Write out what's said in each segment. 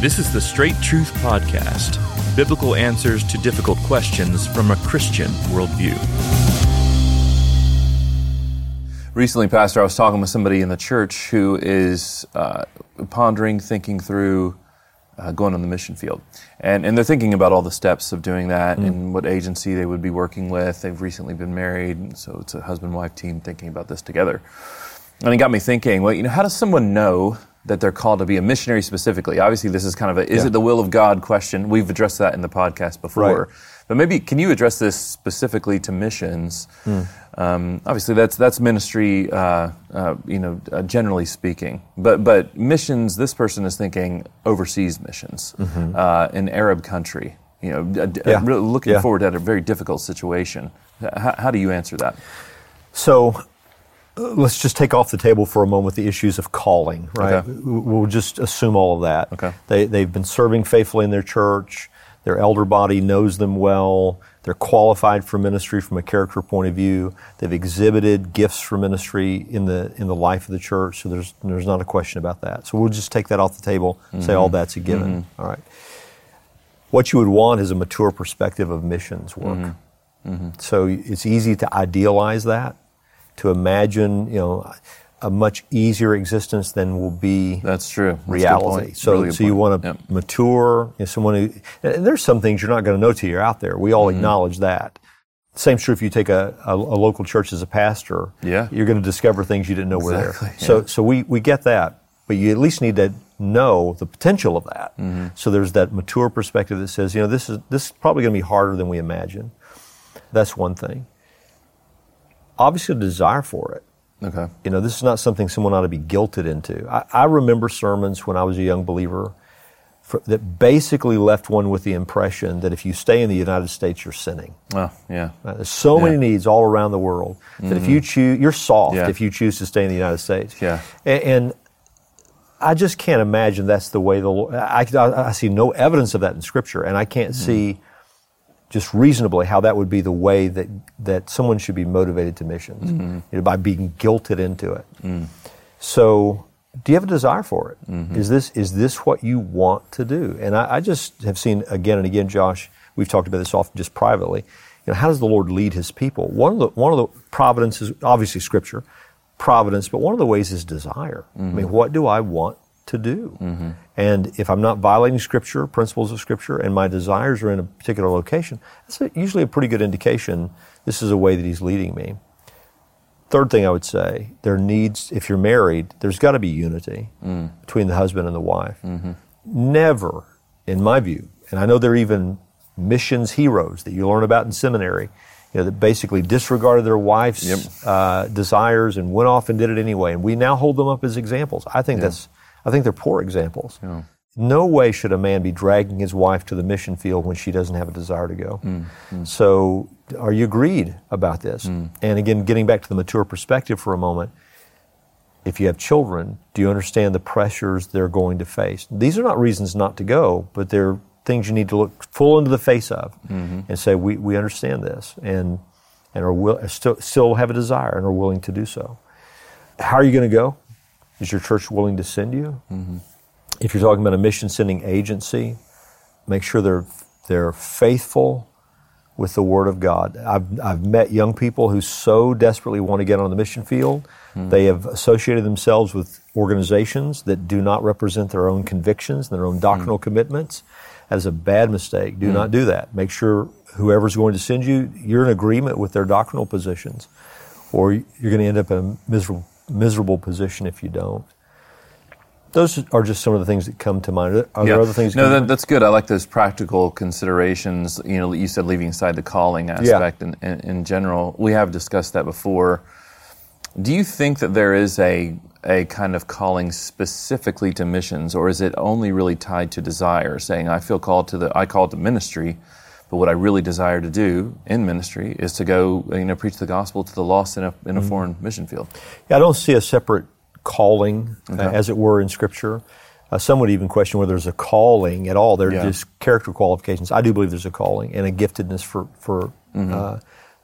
This is the Straight Truth Podcast biblical answers to difficult questions from a Christian worldview. Recently, Pastor, I was talking with somebody in the church who is uh, pondering, thinking through uh, going on the mission field. And, and they're thinking about all the steps of doing that mm. and what agency they would be working with. They've recently been married, so it's a husband wife team thinking about this together. And it got me thinking, well, you know, how does someone know that they're called to be a missionary specifically? Obviously, this is kind of a is yeah. it the will of God question. We've addressed that in the podcast before. Right. But maybe can you address this specifically to missions? Mm. Um, obviously, that's that's ministry, uh, uh, you know, uh, generally speaking. But but missions, this person is thinking overseas missions mm-hmm. Uh, in Arab country. You know, yeah. really looking yeah. forward at a very difficult situation. H- how do you answer that? So let's just take off the table for a moment the issues of calling, right? Okay. We'll just assume all of that. Okay. They, they've been serving faithfully in their church. Their elder body knows them well. They're qualified for ministry from a character point of view. They've exhibited gifts for ministry in the in the life of the church. So there's there's not a question about that. So we'll just take that off the table. Mm-hmm. Say all that's a given. Mm-hmm. All right. What you would want is a mature perspective of missions work. Mm-hmm. mm-hmm. So it's easy to idealize that to imagine, you know, a much easier existence than will be that's true that's reality. So, really so you want to yep. mature. You know, someone who there's some things you're not going to know till you're out there. We all mm-hmm. acknowledge that. Same true if you take a, a, a, local church as a pastor. Yeah, you're going to discover things you didn't know exactly. were there. So, yeah. so we we get that, but you at least need to know the potential of that. Mm-hmm. So there's that mature perspective that says, you know, this is this is probably going to be harder than we imagine. That's one thing obviously a desire for it. Okay. You know, this is not something someone ought to be guilted into. I, I remember sermons when I was a young believer for, that basically left one with the impression that if you stay in the United States, you're sinning. Oh, yeah. Right? There's so yeah. many needs all around the world that mm-hmm. if you choose, you're soft yeah. if you choose to stay in the United States. Yeah. And, and I just can't imagine that's the way the Lord. I, I, I, see no evidence of that in Scripture, and I can't mm-hmm. see just reasonably how that would be the way that, that someone should be motivated to missions mm-hmm. you know, by being guilted into it. Mm. So, do you have a desire for it? Mm-hmm. Is this is this what you want to do? And I, I, just have seen again and again, Josh. We've talked about this often just privately. You know, how does the Lord lead His people? One of the one of the providence is obviously Scripture, providence, but one of the ways is desire. Mm-hmm. I mean, mm-hmm. what do I want to do. Mm-hmm. And if I'm not violating Scripture, principles of Scripture, and my desires are in a particular location, that's a, usually a pretty good indication this is a way that He's leading me. Third thing I would say, there needs, if you're married, there's got to be unity mm. between the husband and the wife. Mm-hmm. Never, in my view, and I know there are even missions heroes that you learn about in seminary, you know, that basically disregarded their wife's yep. uh, desires and went off and did it anyway. And we now hold them up as examples. I think yeah. that's I think they're poor examples. Yeah. No way should a man be dragging his wife to the mission field when she doesn't have a desire to go. Mm, mm. So, are you agreed about this? Mm. And again, getting back to the mature perspective for a moment, if you have children, do you understand the pressures they're going to face? These are not reasons not to go, but they're things you need to look full into the face of mm-hmm. and say, we, we understand this and, and are will, still, still have a desire and are willing to do so. How are you going to go? Is your church willing to send you? Mm-hmm. If you're talking about a mission sending agency, make sure they're they're faithful with the Word of God. I've, I've met young people who so desperately want to get on the mission field. Mm-hmm. They have associated themselves with organizations that do not represent their own convictions, their own doctrinal mm-hmm. commitments. That is a bad mistake. Do mm-hmm. not do that. Make sure whoever's going to send you, you're in agreement with their doctrinal positions, or you're going to end up in a miserable miserable position if you don't. Those are just some of the things that come to mind. Are yeah. there other things? No, that, that's good. I like those practical considerations. You know, you said leaving aside the calling aspect yeah. in, in, in general. We have discussed that before. Do you think that there is a a kind of calling specifically to missions, or is it only really tied to desire? Saying, "I feel called to the I called to ministry," But what I really desire to do in ministry is to go, you know, preach the gospel to the lost in a, in a mm-hmm. foreign mission field. Yeah, I don't see a separate calling, okay. uh, as it were, in Scripture. Uh, some would even question whether there's a calling at all. They're yeah. just character qualifications. I do believe there's a calling and a giftedness for, for mm-hmm. uh,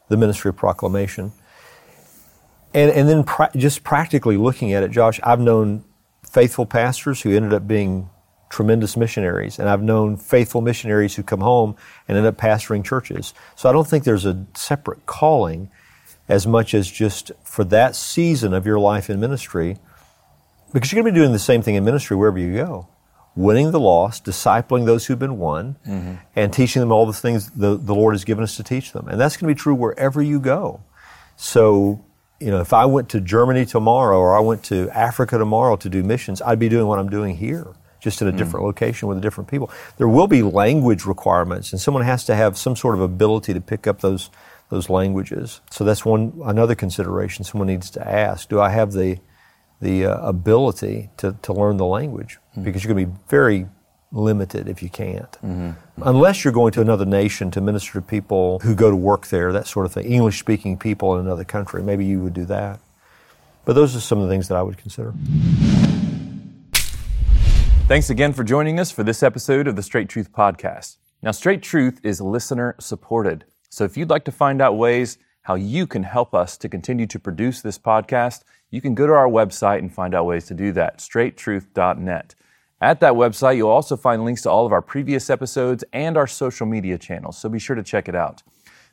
the ministry of proclamation. And, and then pra- just practically looking at it, Josh, I've known faithful pastors who ended up being tremendous missionaries, and I've known faithful missionaries who come home and end up pastoring churches. So I don't think there's a separate calling as much as just for that season of your life in ministry, because you're going to be doing the same thing in ministry wherever you go. Winning the lost, discipling those who've been won, mm-hmm. and teaching them all the things the, the Lord has given us to teach them. And that's going to be true wherever you go. So, you know, if I went to Germany tomorrow or I went to Africa tomorrow to do missions, I'd be doing what I'm doing here just in a different mm. location with different people. There will be language requirements, and someone has to have some sort of ability to pick up those those languages. So that's one another consideration someone needs to ask: Do I have the the uh, ability to, to learn the language? Mm. Because you're going to be very limited if you can't. Mm-hmm. Unless you're going to another nation to minister to people who go to work there, that sort of thing. English speaking people in another country, maybe you would do that. But those are some of the things that I would consider. Thanks again for joining us for this episode of the Straight Truth Podcast. Now, Straight Truth is listener supported. So if you'd like to find out ways how you can help us to continue to produce this podcast, you can go to our website and find out ways to do that, straighttruth.net. At that website, you'll also find links to all of our previous episodes and our social media channels, so be sure to check it out.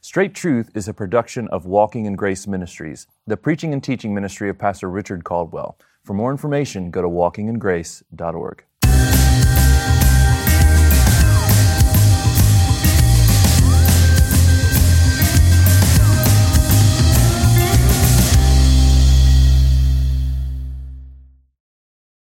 Straight Truth is a production of Walking in Grace Ministries, the preaching and teaching ministry of Pastor Richard Caldwell. For more information, go to walkingingrace.org.